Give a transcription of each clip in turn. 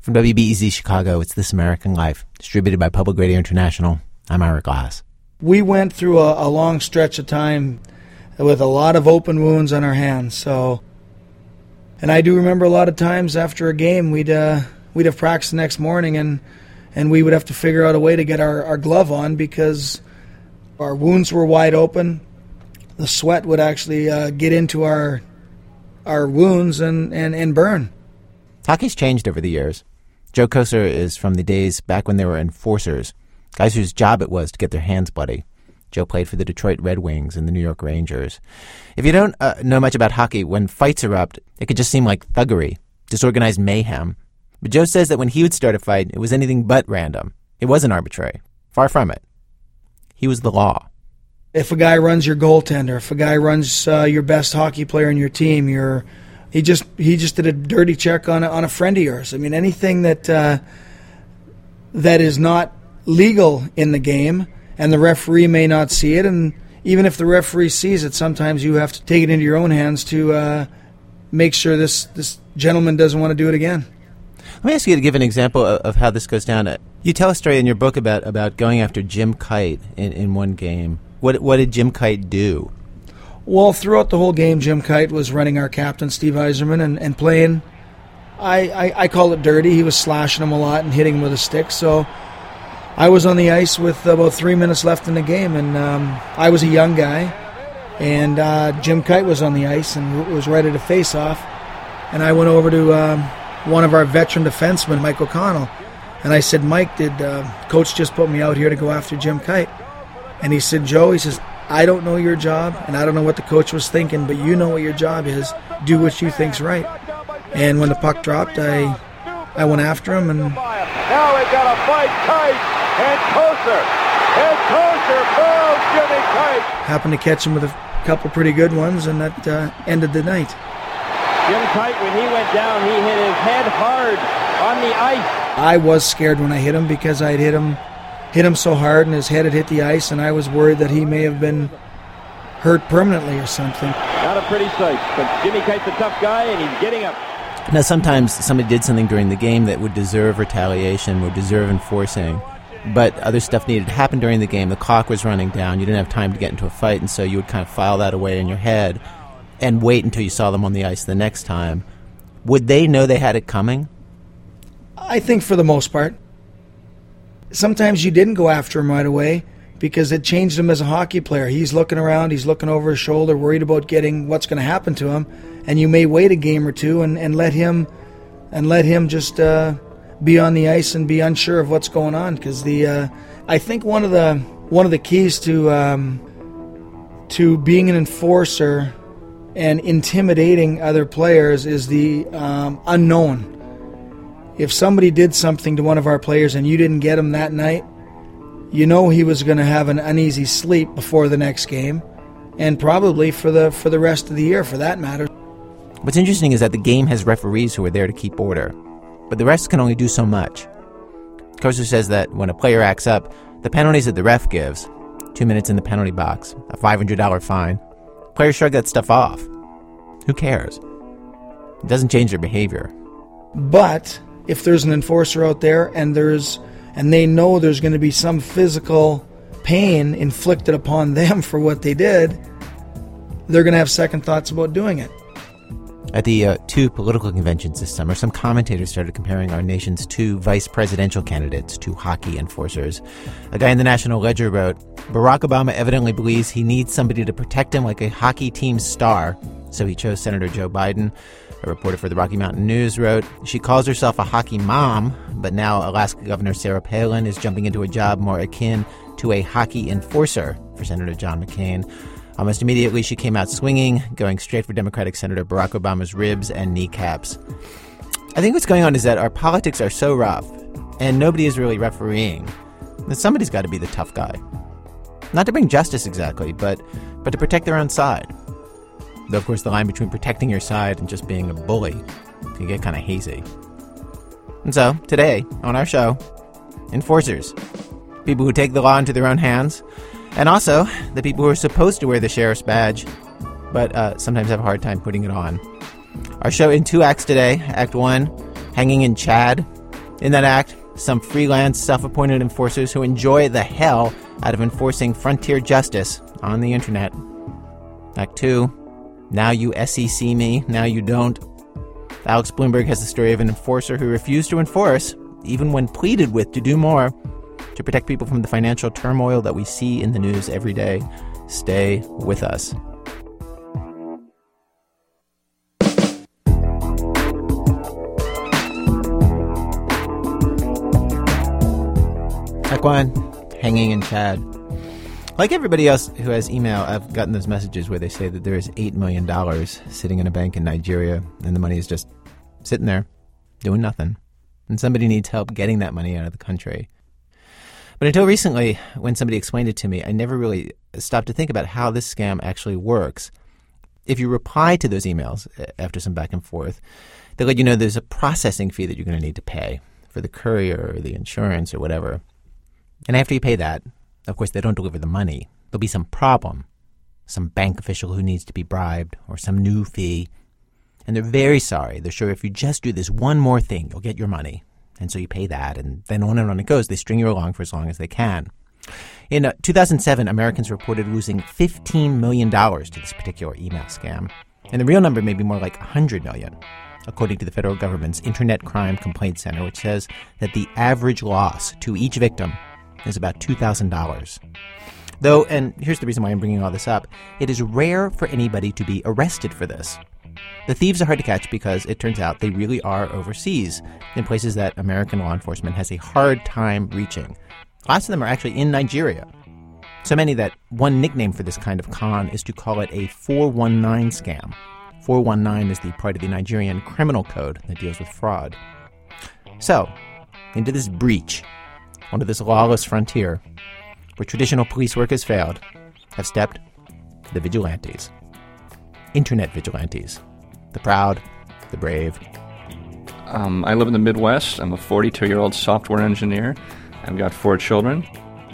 From WBEZ Chicago, it's This American Life, distributed by Public Radio International. I'm Ira Glass. We went through a, a long stretch of time with a lot of open wounds on our hands. So, and I do remember a lot of times after a game, we'd uh, we'd have practice the next morning, and and we would have to figure out a way to get our, our glove on because our wounds were wide open. The sweat would actually uh, get into our our wounds and, and, and burn. Hockey's changed over the years. Joe Kocur is from the days back when there were enforcers, guys whose job it was to get their hands bloody. Joe played for the Detroit Red Wings and the New York Rangers. If you don't uh, know much about hockey, when fights erupt, it could just seem like thuggery, disorganized mayhem. But Joe says that when he would start a fight, it was anything but random. It wasn't arbitrary. Far from it. He was the law. If a guy runs your goaltender, if a guy runs uh, your best hockey player in your team, you're he just he just did a dirty check on a, on a friend of yours. I mean, anything that uh, that is not legal in the game, and the referee may not see it, and even if the referee sees it, sometimes you have to take it into your own hands to uh, make sure this this gentleman doesn't want to do it again. Let me ask you to give an example of, of how this goes down. You tell a story in your book about, about going after Jim Kyte in, in one game. What what did Jim Kyte do? Well, throughout the whole game, Jim Kyte was running our captain, Steve Yzerman, and, and playing. I, I, I call it dirty. He was slashing him a lot and hitting him with a stick. So I was on the ice with about three minutes left in the game, and um, I was a young guy. And uh, Jim Kyte was on the ice and was ready to face off. And I went over to um, one of our veteran defensemen, Mike O'Connell, and I said, Mike, did uh, coach just put me out here to go after Jim Kyte? And he said, Joe, he says, I don't know your job, and I don't know what the coach was thinking, but you know what your job is. Do what you think's right. And when the puck dropped, I I went after him, and now we got a fight, Kyte and Kocur, and fouled Jimmy Kyte. happened to catch him with a couple pretty good ones, and that uh, ended the night. Jim Kyte, when he went down, he hit his head hard on the ice. I was scared when I hit him because I had hit him hit him so hard and his head had hit the ice, and I was worried that he may have been hurt permanently or something. Not a pretty sight, but Jimmy Kyte's a tough guy, and he's getting up. Now, sometimes somebody did something during the game that would deserve retaliation, would deserve enforcing, but other stuff needed to happen during the game. The clock was running down. You didn't have time to get into a fight, and so you would kind of file that away in your head and wait until you saw them on the ice the next time. Would they know they had it coming? I think for the most part. Sometimes you didn't go after him right away because it changed him as a hockey player. He's looking around, he's looking over his shoulder, worried about getting what's going to happen to him, and you may wait a game or two and, and let him and let him just uh, be on the ice and be unsure of what's going on. Because the uh, I think one of the one of the keys to um, to being an enforcer and intimidating other players is the um, unknown if somebody did something to one of our players and you didn't get him that night, you know he was going to have an uneasy sleep before the next game, and probably for the for the rest of the year, for that matter. What's interesting is that the game has referees who are there to keep order, but the rest can only do so much. Kocur says that when a player acts up, the penalties that the ref gives two minutes in the penalty box, a $500 fine players shrug that stuff off. Who cares? It doesn't change their behavior. But if there's an enforcer out there and there's and they know there's going to be some physical pain inflicted upon them for what they did, they're going to have second thoughts about doing it. At the uh, two political conventions this summer, some commentators started comparing our nation's two vice presidential candidates to hockey enforcers. A guy in the National Ledger wrote Barack Obama evidently believes he needs somebody to protect him like a hockey team star, so he chose Senator Joe Biden. A reporter for the Rocky Mountain News wrote, She calls herself a hockey mom, but now Alaska Governor Sarah Palin is jumping into a job more akin to a hockey enforcer for Senator John McCain. Almost immediately, she came out swinging, going straight for Democratic Senator Barack Obama's ribs and kneecaps. I think what's going on is that our politics are so rough, and nobody is really refereeing, that somebody's got to be the tough guy. Not to bring justice exactly, but, but to protect their own side. Though, of course, the line between protecting your side and just being a bully can get kind of hazy. And so, today, on our show, enforcers. People who take the law into their own hands, and also the people who are supposed to wear the sheriff's badge, but uh, sometimes have a hard time putting it on. Our show in two acts today. Act one, Hanging in Chad. In that act, some freelance, self appointed enforcers who enjoy the hell out of enforcing frontier justice on the internet. Act 2 Now you SEC me, now you don't. Alex Blumberg has the story of an enforcer who refused to enforce, even when pleaded with to do more, to protect people from the financial turmoil that we see in the news every day. Stay with us. Act one, hanging in Chad. Like everybody else who has email, I've gotten those messages where they say that there is $8 million sitting in a bank in Nigeria and the money is just sitting there doing nothing. And somebody needs help getting that money out of the country. But until recently, when somebody explained it to me, I never really stopped to think about how this scam actually works. If you reply to those emails uh, after some back and forth, they let you know there's a processing fee that you're going to need to pay for the courier or the insurance or whatever. And after you pay that, of course, they don't deliver the money. There'll be some problem, some bank official who needs to be bribed, or some new fee. And they're very sorry. They're sure if you just do this one more thing, you'll get your money. And so you pay that, and then on and on it goes. They string you along for as long as they can. In uh, 2007, Americans reported losing $15 million to this particular email scam. And the real number may be more like 100 million, according to the federal government's Internet Crime Complaint Center, which says that the average loss to each victim is about $2,000. Though, and here's the reason why I'm bringing all this up, it is rare for anybody to be arrested for this. The thieves are hard to catch because it turns out they really are overseas, in places that American law enforcement has a hard time reaching. Lots of them are actually in Nigeria. So many that one nickname for this kind of con is to call it a 419 scam. 419 is the part of the Nigerian criminal code that deals with fraud. So, into this breach onto this lawless frontier where traditional police work has failed, have stepped the vigilantes. Internet vigilantes. The proud, the brave. Um, I live in the Midwest. I'm a 42 year old software engineer. I've got four children.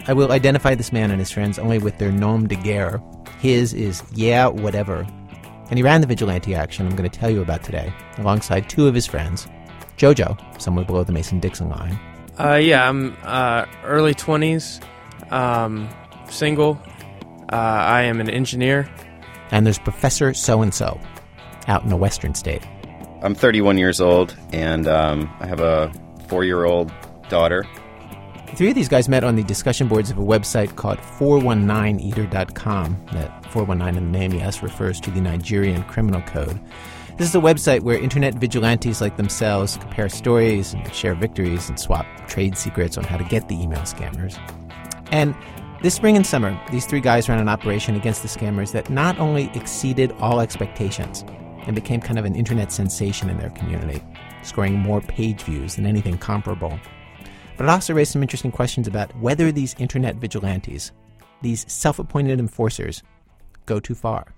I will identify this man and his friends only with their nom de guerre. His is Yeah, whatever. And he ran the vigilante action I'm going to tell you about today, alongside two of his friends Jojo, somewhere below the Mason Dixon line, uh, yeah, I'm uh, early 20s, um, single. Uh, I am an engineer. And there's Professor So and so out in a western state. I'm 31 years old, and um, I have a four year old daughter. three of these guys met on the discussion boards of a website called 419eater.com. That 419 in the name, yes, refers to the Nigerian criminal code. This is a website where internet vigilantes like themselves compare stories and share victories and swap trade secrets on how to get the email scammers. And this spring and summer, these three guys ran an operation against the scammers that not only exceeded all expectations and became kind of an internet sensation in their community, scoring more page views than anything comparable, but it also raised some interesting questions about whether these internet vigilantes, these self appointed enforcers, go too far.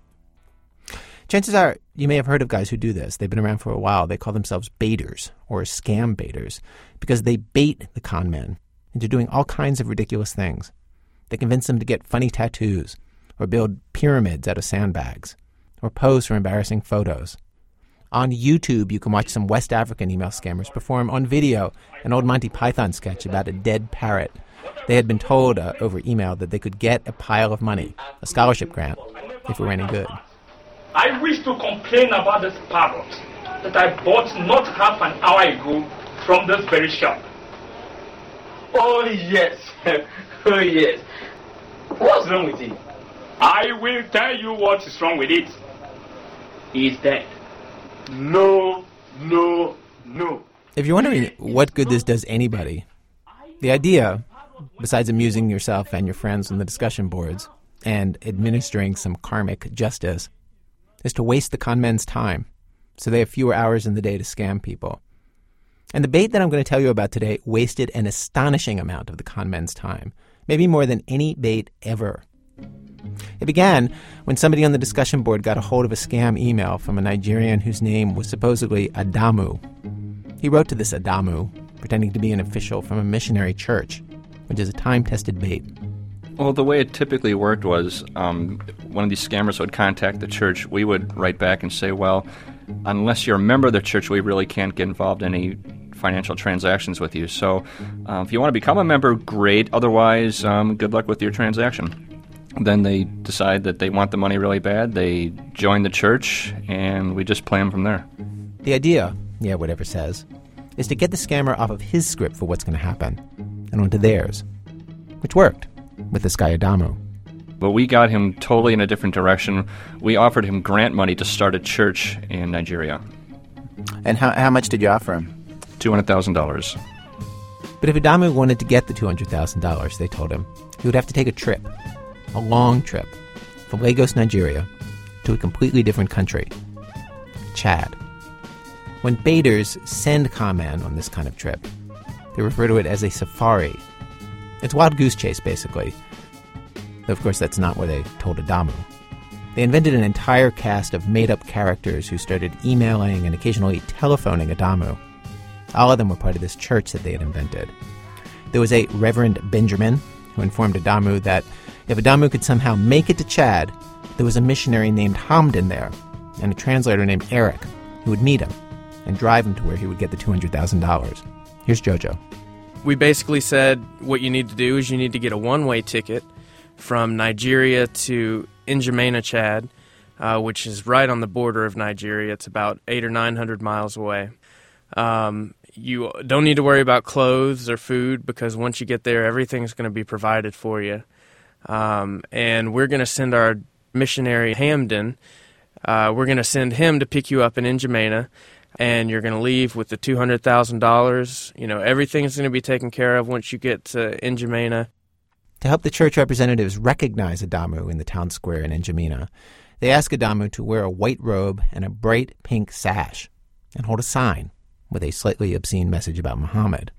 Chances are you may have heard of guys who do this. They've been around for a while. They call themselves baiters or scam baiters because they bait the con men into doing all kinds of ridiculous things. They convince them to get funny tattoos or build pyramids out of sandbags or pose for embarrassing photos. On YouTube, you can watch some West African email scammers perform on video an old Monty Python sketch about a dead parrot. They had been told uh, over email that they could get a pile of money, a scholarship grant, if it were any good. I wish to complain about this parrot that I bought not half an hour ago from this very shop. Oh yes, oh yes. What's wrong with it? I will tell you what is wrong with it. He's dead. No, no, no. If you're wondering what good this does anybody, the idea, besides amusing yourself and your friends on the discussion boards and administering some karmic justice, is to waste the con men's time so they have fewer hours in the day to scam people. And the bait that I'm going to tell you about today wasted an astonishing amount of the con men's time, maybe more than any bait ever. It began when somebody on the discussion board got a hold of a scam email from a Nigerian whose name was supposedly Adamu. He wrote to this Adamu, pretending to be an official from a missionary church, which is a time tested bait. Well, the way it typically worked was um, one of these scammers would contact the church. We would write back and say, well, unless you're a member of the church, we really can't get involved in any financial transactions with you. So uh, if you want to become a member, great. Otherwise, um, good luck with your transaction. Then they decide that they want the money really bad. They join the church, and we just them from there. The idea, yeah, whatever says, is to get the scammer off of his script for what's going to happen and onto theirs, which worked with this guy Adamu. But we got him totally in a different direction. We offered him grant money to start a church in Nigeria. And how, how much did you offer him? $200,000. But if Adamu wanted to get the $200,000, they told him, he would have to take a trip, a long trip, from Lagos, Nigeria, to a completely different country, Chad. When baiters send con men on this kind of trip, they refer to it as a safari. It's wild goose chase, basically. Though, of course, that's not what they told Adamu. They invented an entire cast of made up characters who started emailing and occasionally telephoning Adamu. All of them were part of this church that they had invented. There was a Reverend Benjamin who informed Adamu that if Adamu could somehow make it to Chad, there was a missionary named Hamden there and a translator named Eric who would meet him and drive him to where he would get the $200,000. Here's JoJo. We basically said what you need to do is you need to get a one way ticket from Nigeria to N'Djamena, Chad, uh, which is right on the border of Nigeria. It's about eight or nine hundred miles away. Um, you don't need to worry about clothes or food because once you get there, everything's going to be provided for you. Um, and we're going to send our missionary Hamden. Uh, we're going to send him to pick you up in N'Djamena, and you're going to leave with the two hundred thousand dollars. You know everything's going to be taken care of once you get to N'Djamena. To help the church representatives recognize Adamu in the town square in N'Djamena, they ask Adamu to wear a white robe and a bright pink sash and hold a sign with a slightly obscene message about Muhammad.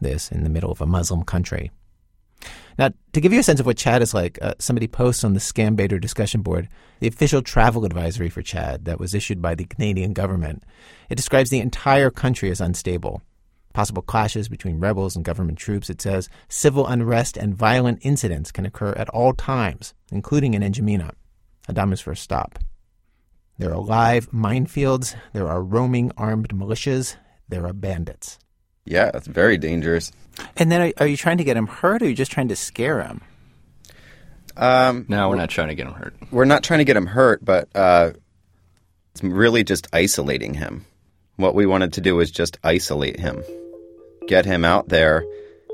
This in the middle of a Muslim country. Now, to give you a sense of what Chad is like, uh, somebody posts on the Scambaiter discussion board the official travel advisory for Chad that was issued by the Canadian government. It describes the entire country as unstable. Possible clashes between rebels and government troops. It says civil unrest and violent incidents can occur at all times, including in N'Djamena, Adamu's first stop. There are live minefields, there are roaming armed militias, there are bandits. Yeah, it's very dangerous. And then are, are you trying to get him hurt or are you just trying to scare him? Um, No, we're not trying to get him hurt. we're not trying to get him hurt, but uh, it's really just isolating him. What we wanted to do was just isolate him, get him out there,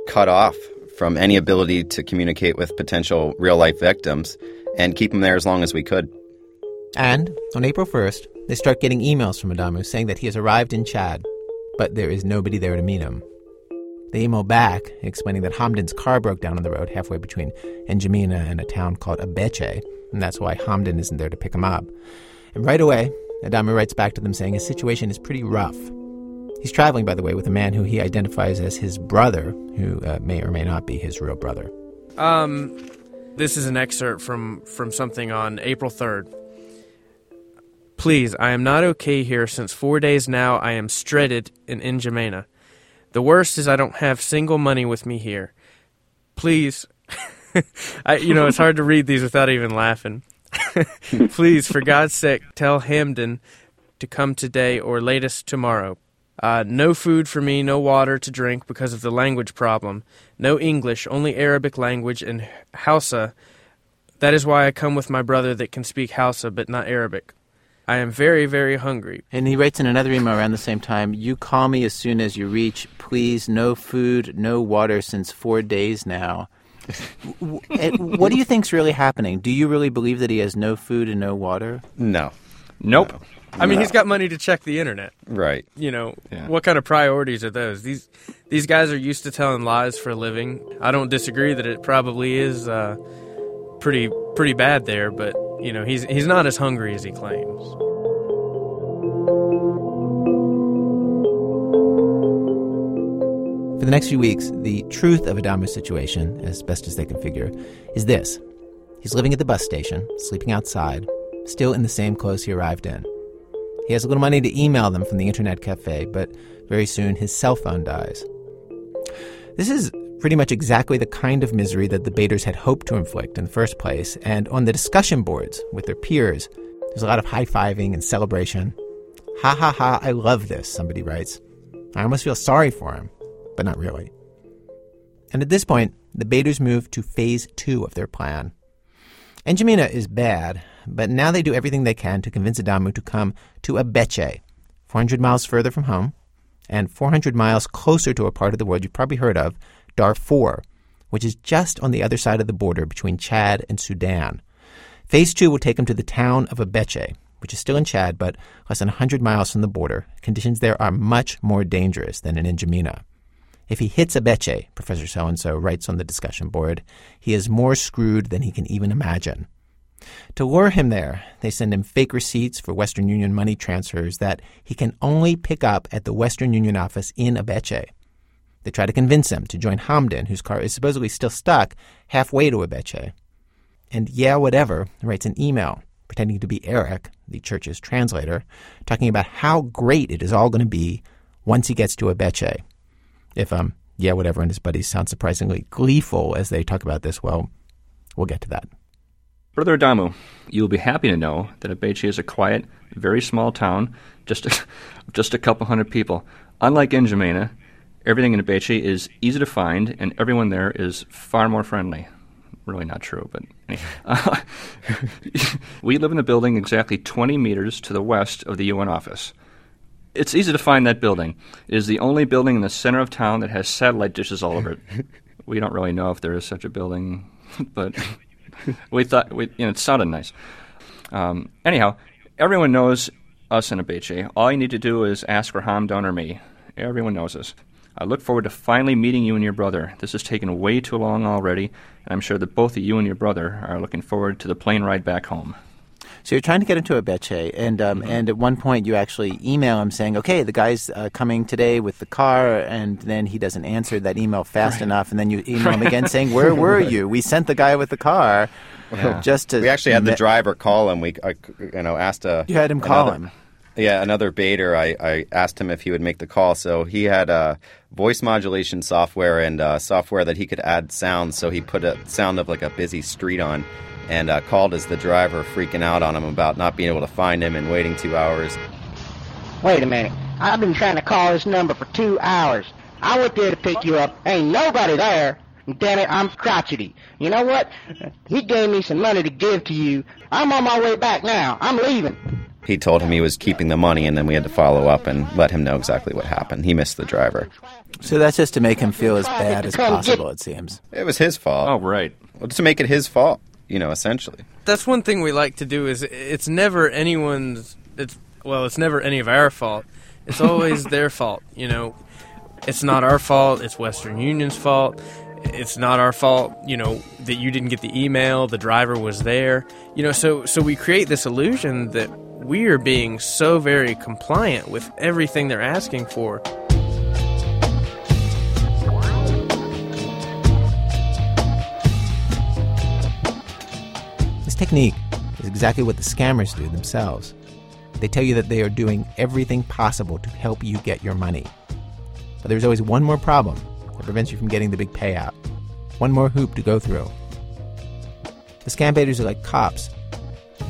cut off from any ability to communicate with potential real life victims, and keep him there as long as we could. And on April 1st, they start getting emails from Adamu saying that he has arrived in Chad, but there is nobody there to meet him. They email back explaining that Hamden's car broke down on the road halfway between N'Djamena and a town called Abeche, and that's why Hamden isn't there to pick him up. And right away, Adamu writes back to them saying his situation is pretty rough. He's traveling, by the way, with a man who he identifies as his brother, who uh, may or may not be his real brother. Um, this is an excerpt from from something on April third. Please, I am not okay here since four days now I am stredded in N'Djamena. The worst is I don't have single money with me here. Please, I you know it's hard to read these without even laughing. Please, for God's sake, tell Hamden to come today or latest tomorrow. Uh, no food for me, no water to drink because of the language problem. No English, only Arabic language and Hausa. That is why I come with my brother that can speak Hausa but not Arabic. I am very, very hungry. And he writes in another email around the same time You call me as soon as you reach. Please, no food, no water since four days now. What do you think's really happening? Do you really believe that he has no food and no water? No. Nope. I mean, he's got money to check the internet. Right. You know, Yeah. what kind of priorities are those? These these guys are used to telling lies for a living. I don't disagree that it probably is uh, pretty pretty bad there, but you know, he's he's not as hungry as he claims. For the next few weeks, the truth of Adamu's situation, as best as they can figure, is this he's living at the bus station, sleeping outside, still in the same clothes he arrived in. He has a little money to email them from the internet cafe, but very soon his cell phone dies. This is pretty much exactly the kind of misery that the baiters had hoped to inflict in the first place, and on the discussion boards with their peers, there's a lot of high fiving and celebration. Ha ha ha, I love this, somebody writes. I almost feel sorry for him, but not really. And at this point, the baiters move to phase two of their plan. N'Djamena is bad, but now they do everything they can to convince Adamu to come to Abeche, 400 miles further from home, and 400 miles closer to a part of the world you've probably heard of, Darfur, which is just on the other side of the border between Chad and Sudan. Phase two will take him to the town of Abeche, which is still in Chad, but less than 100 miles from the border. Conditions there are much more dangerous than in N'Djamena. If he hits Abeche, Professor So and so writes on the discussion board, he is more screwed than he can even imagine. To lure him there, they send him fake receipts for Western Union money transfers that he can only pick up at the Western Union office in Abeche. They try to convince him to join Hamdan, whose car is supposedly still stuck halfway to Abeche. And yeah, whatever writes an email pretending to be Eric, the church's translator, talking about how great it is all going to be once he gets to Abeche. If um yeah, whatever and his buddies sound surprisingly gleeful as they talk about this, well, we'll get to that. Brother Adamu, you will be happy to know that Abeche is a quiet, very small town, just a, just a couple hundred people. Unlike N'Djamena, everything in Abeche is easy to find, and everyone there is far more friendly. Really not true, but uh, we live in a building exactly 20 meters to the west of the UN office. It's easy to find that building. It is the only building in the center of town that has satellite dishes all over it. we don't really know if there is such a building, but we thought we, you know, it sounded nice. Um, anyhow, everyone knows us in Abeche. All you need to do is ask for Hamdan or me. Everyone knows us. I look forward to finally meeting you and your brother. This has taken way too long already, and I'm sure that both of you and your brother are looking forward to the plane ride back home. So you're trying to get into Abeche, and um, mm-hmm. and at one point you actually email him saying, "Okay, the guy's uh, coming today with the car," and then he doesn't answer that email fast right. enough, and then you email him again saying, "Where were you? We sent the guy with the car." Yeah. Just to we actually had the driver call him. We, uh, you know, asked a you had him call another, him. Yeah, another baiter. I, I asked him if he would make the call. So he had uh, voice modulation software and uh, software that he could add sounds. So he put a sound of like a busy street on and uh, called as the driver, freaking out on him about not being able to find him and waiting two hours. Wait a minute. I've been trying to call this number for two hours. I went there to pick you up. Ain't nobody there. Damn it, I'm crotchety. You know what? He gave me some money to give to you. I'm on my way back now. I'm leaving he told him he was keeping the money, and then we had to follow up and let him know exactly what happened. He missed the driver. So that's just to make him feel as bad as possible, it seems. It was his fault. Oh, right. Well, to make it his fault, you know, essentially. That's one thing we like to do is it's never anyone's, it's, well, it's never any of our fault. It's always their fault, you know. It's not our fault, it's Western Union's fault it's not our fault, you know, that you didn't get the email, the driver was there. You know, so so we create this illusion that we are being so very compliant with everything they're asking for. This technique is exactly what the scammers do themselves. They tell you that they are doing everything possible to help you get your money. But there's always one more problem prevents you from getting the big payout. One more hoop to go through. The scam baiters are like cops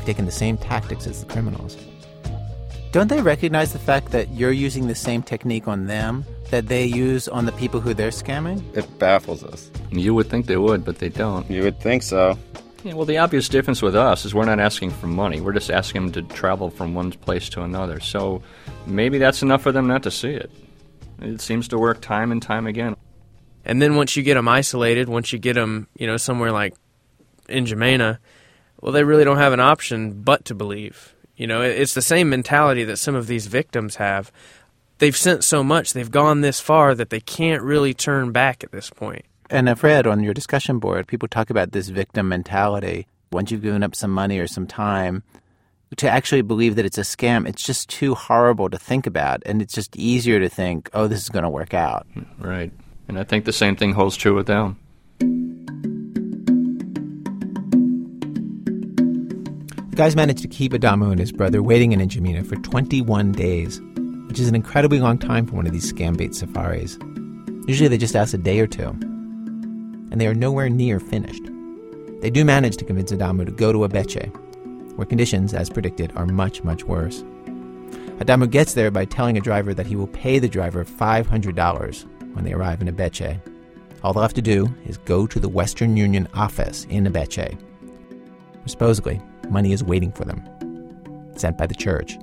taken the same tactics as the criminals. Don't they recognize the fact that you're using the same technique on them that they use on the people who they're scamming? It baffles us. You would think they would, but they don't. You would think so. Yeah, well, the obvious difference with us is we're not asking for money. We're just asking them to travel from one place to another. So maybe that's enough for them not to see it. It seems to work time and time again. And then once you get them isolated, once you get them, you know, somewhere like N'Djamena, well, they really don't have an option but to believe. You know, it's the same mentality that some of these victims have. They've sent so much, they've gone this far that they can't really turn back at this point. And uh, I've read on your discussion board, people talk about this victim mentality. Once you've given up some money or some time, to actually believe that it's a scam, it's just too horrible to think about. And it's just easier to think, oh, this is going to work out. Right. And I think the same thing holds true with them. The guys managed to keep Adamu and his brother waiting in N'Djamena for 21 days, which is an incredibly long time for one of these scam bait safaris. Usually they just ask a day or two. And they are nowhere near finished. They do manage to convince Adamu to go to Abeche, where conditions, as predicted, are much, much worse. Adamu gets there by telling a driver that he will pay the driver $500 when they arrive in Abeche. All they'll have to do is go to the Western Union office in Abeche. Supposedly, money is waiting for them, sent by the church.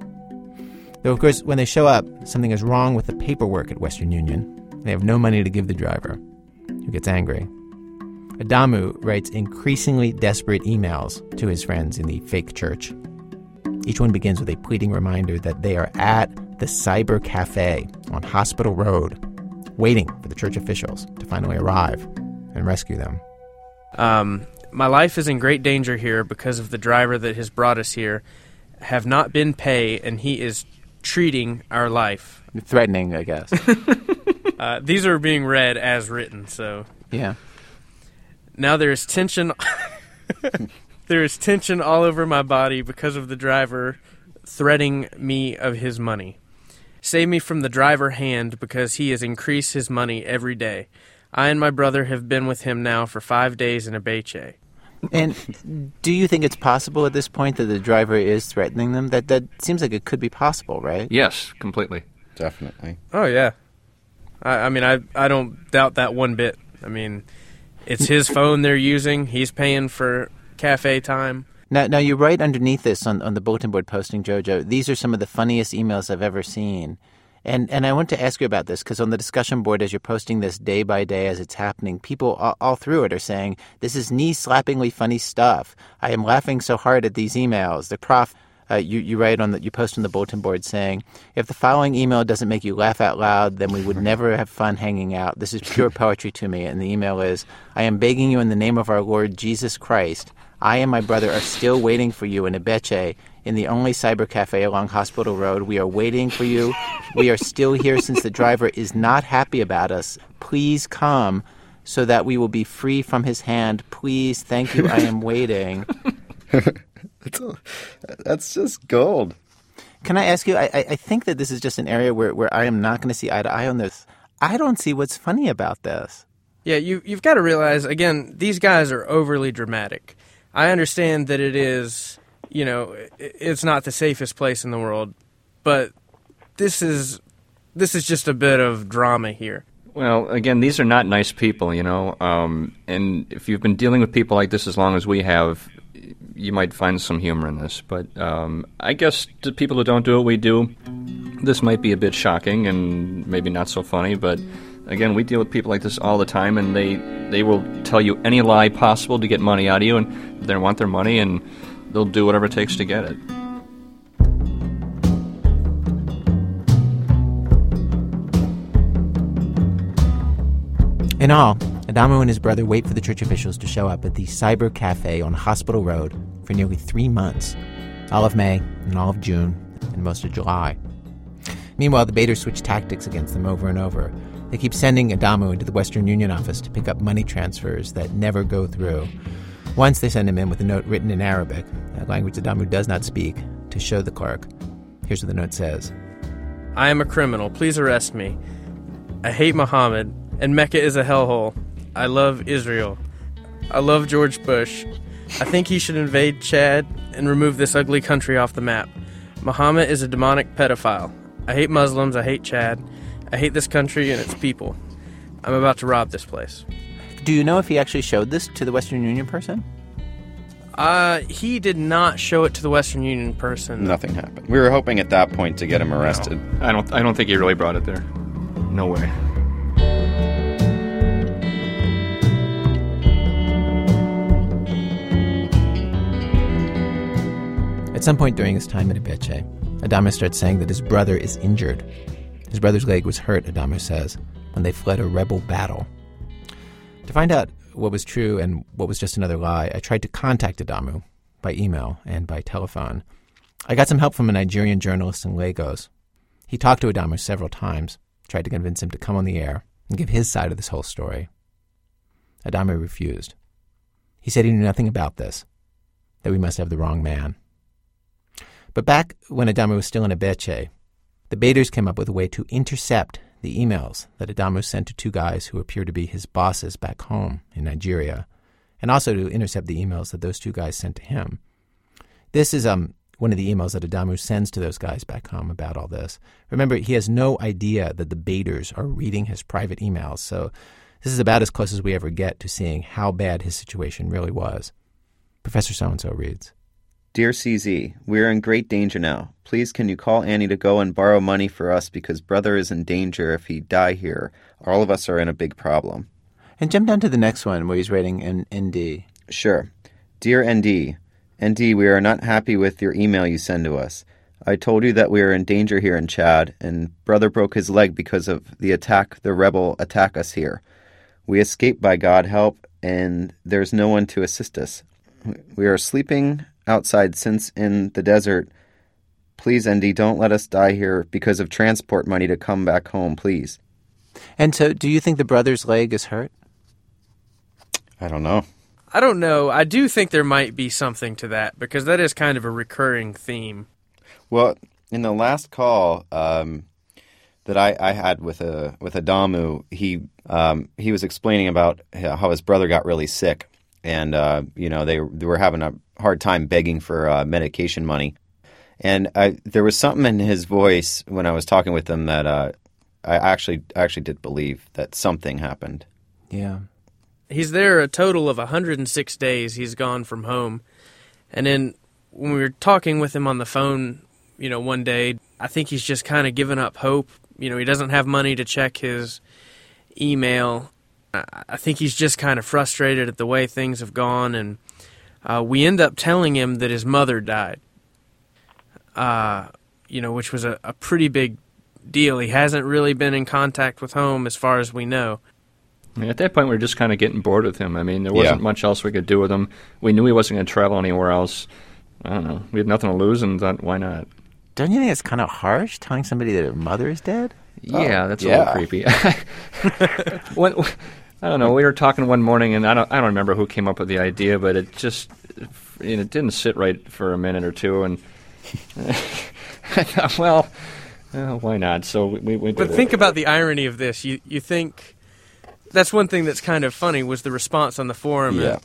Though, of course, when they show up, something is wrong with the paperwork at Western Union. They have no money to give the driver, who gets angry. Adamu writes increasingly desperate emails to his friends in the fake church. Each one begins with a pleading reminder that they are at the Cyber Cafe on Hospital Road, waiting for the church officials to finally arrive and rescue them. Um, my life is in great danger here because of the driver that has brought us here. Have not been pay, and he is treating our life. Threatening, I guess. uh, these are being read as written, so yeah. Now there is tension. there is tension all over my body because of the driver threatening me of his money. Save me from the driver hand because he has increased his money every day. I and my brother have been with him now for five days in a Abeche. And do you think it's possible at this point that the driver is threatening them? That that seems like it could be possible, right? Yes, completely. Definitely. Oh yeah. I, I mean, I I don't doubt that one bit. I mean, it's his phone they're using. He's paying for cafe time. Now, now you write underneath this on, on the bulletin board posting, Jojo. These are some of the funniest emails I've ever seen. And and I want to ask you about this because on the discussion board, as you're posting this day by day as it's happening, people all, all through it are saying this is knee slappingly funny stuff. I am laughing so hard at these emails. The prof, uh, you you write on that you post on the bulletin board saying if the following email doesn't make you laugh out loud, then we would never have fun hanging out. This is pure poetry to me. And the email is I am begging you in the name of our Lord Jesus Christ. I and my brother are still waiting for you in Abeche in the only cyber cafe along Hospital Road. We are waiting for you. We are still here since the driver is not happy about us. Please come so that we will be free from his hand. Please, thank you. I am waiting. that's, a, that's just gold. Can I ask you? I, I think that this is just an area where, where I am not going to see eye to eye on this. I don't see what's funny about this. Yeah, you, you've got to realize, again, these guys are overly dramatic. I understand that it is, you know, it's not the safest place in the world, but this is this is just a bit of drama here. Well, again, these are not nice people, you know. Um, and if you've been dealing with people like this as long as we have, you might find some humor in this. But um, I guess to people who don't do what we do, this might be a bit shocking and maybe not so funny. But again, we deal with people like this all the time, and they they will tell you any lie possible to get money out of you, and they want their money, and they'll do whatever it takes to get it. In all, Adamu and his brother wait for the church officials to show up at the Cyber Cafe on Hospital Road for nearly three months all of May and all of June and most of July. Meanwhile, the baiters switch tactics against them over and over. They keep sending Adamu into the Western Union office to pick up money transfers that never go through. Once they send him in with a note written in Arabic, a language Adamu does not speak, to show the clerk. Here's what the note says I am a criminal. Please arrest me. I hate Muhammad and Mecca is a hellhole. I love Israel. I love George Bush. I think he should invade Chad and remove this ugly country off the map. Muhammad is a demonic pedophile. I hate Muslims. I hate Chad. I hate this country and its people. I'm about to rob this place. Do you know if he actually showed this to the Western Union person? Uh, he did not show it to the Western Union person. Nothing happened. We were hoping at that point to get him arrested. No, I don't. I don't think he really brought it there. No way. At some point during his time at Abeche, Adamu starts saying that his brother is injured. His brother's leg was hurt, Adamu says, when they fled a rebel battle. To find out what was true and what was just another lie, I tried to contact Adamu by email and by telephone. I got some help from a Nigerian journalist in Lagos. He talked to Adamu several times, tried to convince him to come on the air and give his side of this whole story. Adamu refused. He said he knew nothing about this, that we must have the wrong man. But back when Adamu was still in Abeche, the baiters came up with a way to intercept the emails that Adamu sent to two guys who appear to be his bosses back home in Nigeria, and also to intercept the emails that those two guys sent to him. This is um, one of the emails that Adamu sends to those guys back home about all this. Remember, he has no idea that the baiters are reading his private emails, so this is about as close as we ever get to seeing how bad his situation really was. Professor So and so reads Dear CZ, we are in great danger now. Please can you call Annie to go and borrow money for us because brother is in danger if he die here. All of us are in a big problem. And jump down to the next one where he's writing in ND. Sure. Dear ND, ND, we are not happy with your email you send to us. I told you that we are in danger here in Chad, and brother broke his leg because of the attack the rebel attack us here. We escaped by God help, and there's no one to assist us. We are sleeping outside since in the desert. Please, ND, don't let us die here because of transport money to come back home, please. And so, do you think the brother's leg is hurt? I don't know. I don't know. I do think there might be something to that because that is kind of a recurring theme. Well, in the last call um, that I, I had with a with Adamu, he um, he was explaining about how his brother got really sick, and uh, you know they, they were having a hard time begging for uh, medication money. And I, there was something in his voice when I was talking with him that uh, I actually actually did believe that something happened. Yeah. He's there a total of 106 days he's gone from home. And then when we were talking with him on the phone, you know, one day, I think he's just kind of given up hope. You know, he doesn't have money to check his email. I think he's just kind of frustrated at the way things have gone. And uh, we end up telling him that his mother died, uh, you know, which was a, a pretty big deal. He hasn't really been in contact with home as far as we know. At that point, we were just kind of getting bored with him. I mean, there wasn't Yeah. much else we could do with him. We knew he wasn't going to travel anywhere else. I don't know. We had nothing to lose, and thought, why not? Don't you think it's kind of harsh telling somebody that their mother is dead? Yeah, that's a little creepy. when, I don't know. We were talking one morning, and I don't, I don't remember who came up with the idea, but it just, you know, it didn't sit right for a minute or two, and I thought, well, uh, why not? So we, we, we did But it. think about the irony of this. You you think that's one thing that's kind of funny was the response on the forum. Yeah. And,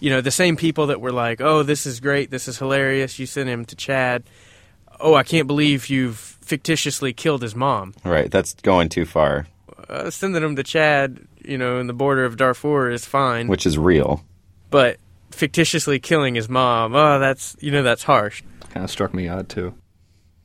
you know, the same people that were like, "Oh, this is great. This is hilarious. You sent him to Chad. Oh, I can't believe you've fictitiously killed his mom. Right, that's going too far, Uh, sending him to Chad, you know, in the border of Darfur is fine, which is real. but fictitiously killing his mom, oh, that's you know, that's harsh. kind of struck me odd too.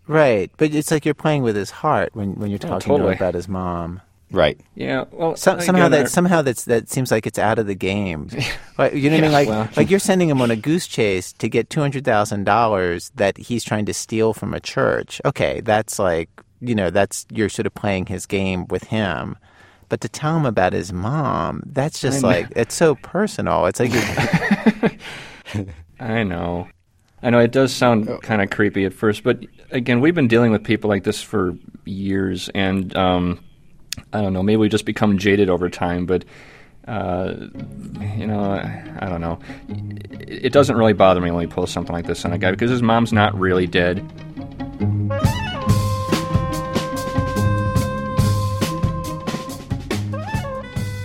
Right, but it's like you're playing with his heart when, when you're Oh, talking to totally. him about his mom. Right. Yeah. Well, So, somehow that our- somehow that's that seems like it's out of the game. Like, you know what I mean? Like well. like you're sending him on a goose chase to get two hundred thousand dollars that he's trying to steal from a church. Okay, that's like you know that's you're sort of playing his game with him. But to tell him about his mom, that's just like it's so personal. It's like you're, I know. I know it does sound kind of creepy at first, but again, we've been dealing with people like this for years, and um, I don't know. Maybe we just become jaded over time, but uh, you know, I, don't know. It, doesn't really bother me when we pull something like this on a guy because his mom's not really dead.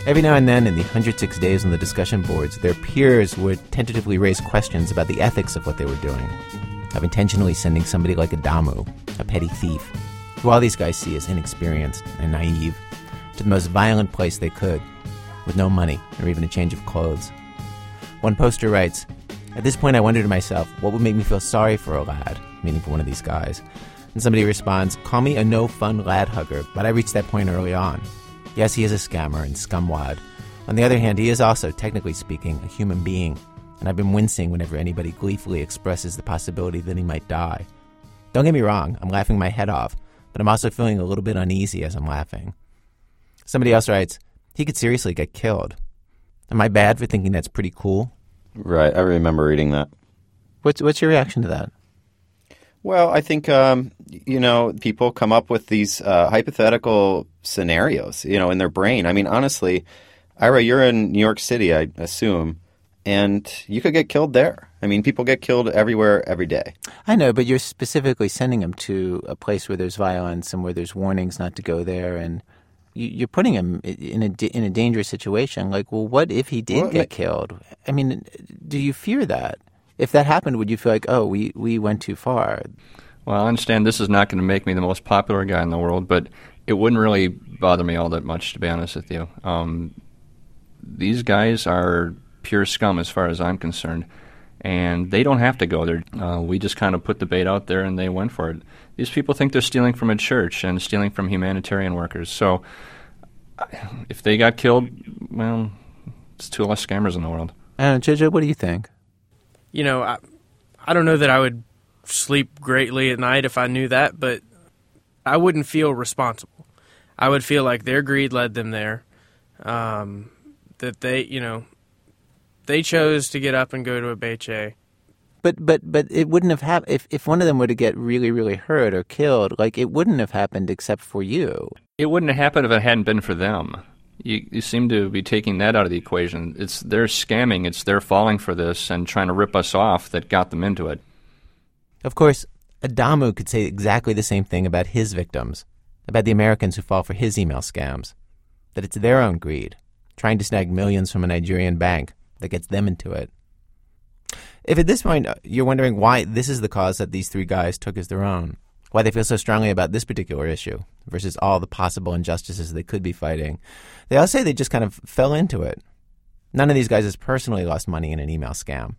Every now and then, in the 106 days on the discussion boards, their peers would tentatively raise questions about the ethics of what they were doing, of intentionally sending somebody like Adamu, a petty thief, who all these guys see as inexperienced and naive, to the most violent place they could, with no money or even a change of clothes. One poster writes, At this point, I wonder to myself, what would make me feel sorry for a lad, meaning for one of these guys? And somebody responds, Call me a no fun lad hugger, but I reached that point early on. Yes, he is a scammer and scumwad. On the other hand, he is also, technically speaking, a human being, and I've been wincing whenever anybody gleefully expresses the possibility that he might die. Don't get me wrong, I'm laughing my head off, but I'm also feeling a little bit uneasy as I'm laughing. Somebody else writes, he could seriously get killed. Am I bad for thinking that's pretty cool? Right. I remember reading that. What's, what's your reaction to that? Well, I think um, you know people come up with these uh, hypothetical scenarios, you know, in their brain. I mean, honestly, Ira, you're in New York City, I assume, and you could get killed there. I mean, people get killed everywhere every day. I know, but you're specifically sending him to a place where there's violence and where there's warnings not to go there, and you, you're putting him in a in a dangerous situation. Like, well, what if he did Well, get killed? I mean, do you fear that? If that happened, would you feel like, oh, we, we went too far? Well, I understand this is not going to make me the most popular guy in the world, but it wouldn't really bother me all that much, to be honest with you. Um, these guys are pure scum as far as I'm concerned, and they don't have to go there. Uh, we just kind of put the bait out there and they went for it. These people think they're stealing from a church and stealing from humanitarian workers. So if they got killed, well, it's two less scammers in the world. And JoJo, what do you think? You know, I, I don't know that I would sleep greatly at night if I knew that, but I wouldn't feel responsible. I would feel like their greed led them there. Um, that they, you know, they chose to get up and go to a beche. But but but it wouldn't have happened if if one of them were to get really really hurt or killed. Like it wouldn't have happened except for you. It wouldn't have happened if it hadn't been for them. You, you seem to be taking that out of the equation. It's their scamming. It's their falling for this and trying to rip us off that got them into it. Of course, Adamu could say exactly the same thing about his victims, about the Americans who fall for his email scams. That it's their own greed, trying to snag millions from a Nigerian bank, that gets them into it. If at this point uh, you're wondering why this is the cause that these three guys took as their own, why they feel so strongly about this particular issue versus all the possible injustices they could be fighting, they all say they just kind of fell into it. None of these guys has personally lost money in an email scam.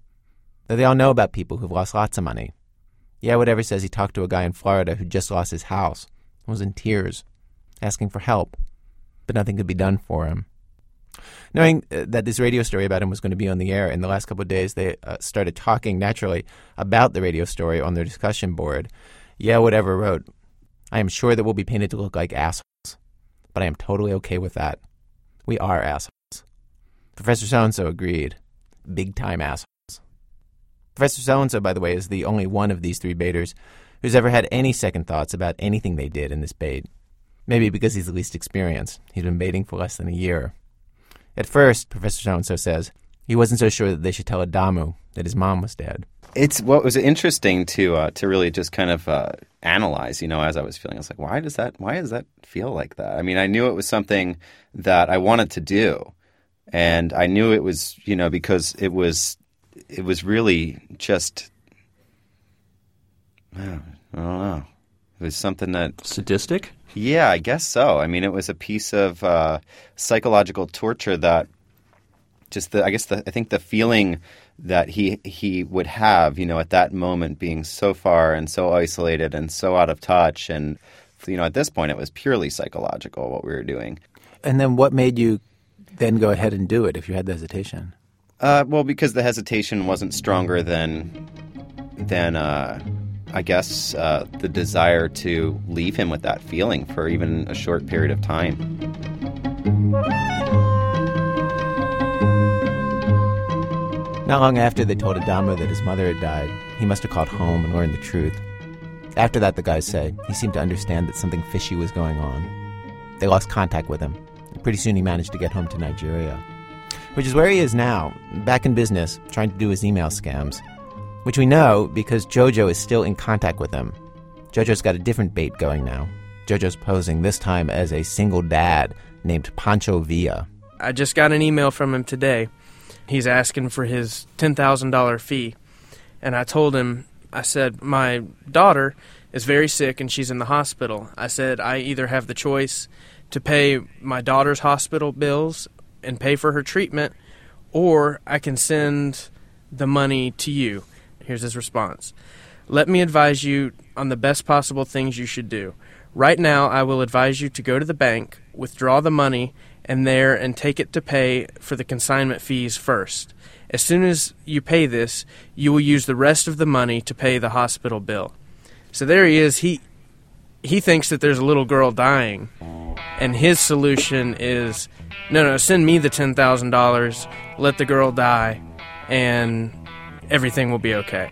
Though they all know about people who've lost lots of money. Yeah, whatever says he talked to a guy in Florida who just lost his house, was in tears, asking for help, but nothing could be done for him. Knowing uh, that this radio story about him was going to be on the air, in the last couple of days they uh, started talking naturally about the radio story on their discussion board. Yeah, whatever wrote, I am sure that we'll be painted to look like assholes, but I am totally okay with that. We are assholes. Professor So and so agreed. Big time assholes. Professor So and so, by the way, is the only one of these three baiters who's ever had any second thoughts about anything they did in this bait. Maybe because he's the least experienced. He's been baiting for less than a year. At first, Professor So and so says, he wasn't so sure that they should tell Adamu that his mom was dead. It's what was interesting to uh, to really just kind of uh, analyze. You know, as I was feeling, I was like, why does that? Why does that feel like that? I mean, I knew it was something that I wanted to do, and I knew it was you know because it was it was really just I don't know. It was something that sadistic. Yeah, I guess so. I mean, it was a piece of uh, psychological torture that just the I guess the I think the feeling that he he would have, you know, at that moment being so far and so isolated and so out of touch and you know, at this point it was purely psychological what we were doing. And then what made you then go ahead and do it if you had the hesitation? Uh, well, because the hesitation wasn't stronger than than uh, I guess uh, the desire to leave him with that feeling for even a short period of time. Not long after they told Adamu that his mother had died, he must have called home and learned the truth. After that, the guys say, he seemed to understand that something fishy was going on. They lost contact with him. Pretty soon he managed to get home to Nigeria, which is where he is now, back in business, trying to do his email scams. Which we know because JoJo is still in contact with him. JoJo's got a different bait going now. JoJo's posing this time as a single dad named Pancho Villa. I just got an email from him today. He's asking for his $10,000 fee. And I told him, I said, my daughter is very sick and she's in the hospital. I said, I either have the choice to pay my daughter's hospital bills and pay for her treatment, or I can send the money to you. Here's his response Let me advise you on the best possible things you should do. Right now, I will advise you to go to the bank, withdraw the money, and there and take it to pay for the consignment fees first. As soon as you pay this, you will use the rest of the money to pay the hospital bill. So there he is. He he thinks that there's a little girl dying, and his solution is, no, no, send me the ten thousand dollars, let the girl die, and everything will be okay.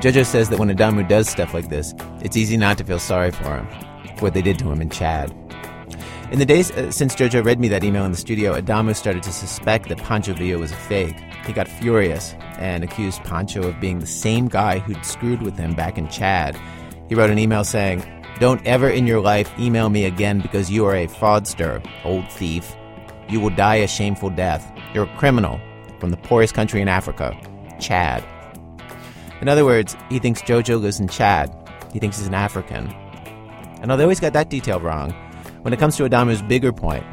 JoJo says that when Adamu does stuff like this, it's easy not to feel sorry for him, what they did to him in Chad. In the days uh, since JoJo read me that email in the studio, Adamu started to suspect that Pancho Villa was a fake. He got furious and accused Pancho of being the same guy who'd screwed with him back in Chad. He wrote an email saying, Don't ever in your life email me again because you are a fraudster, old thief. you will die a shameful death. You're a criminal from the poorest country in Africa, Chad. In other words, he thinks Jojo lives in Chad. He thinks he's an African. And although he's got that detail wrong, when it comes to Adamu's bigger point,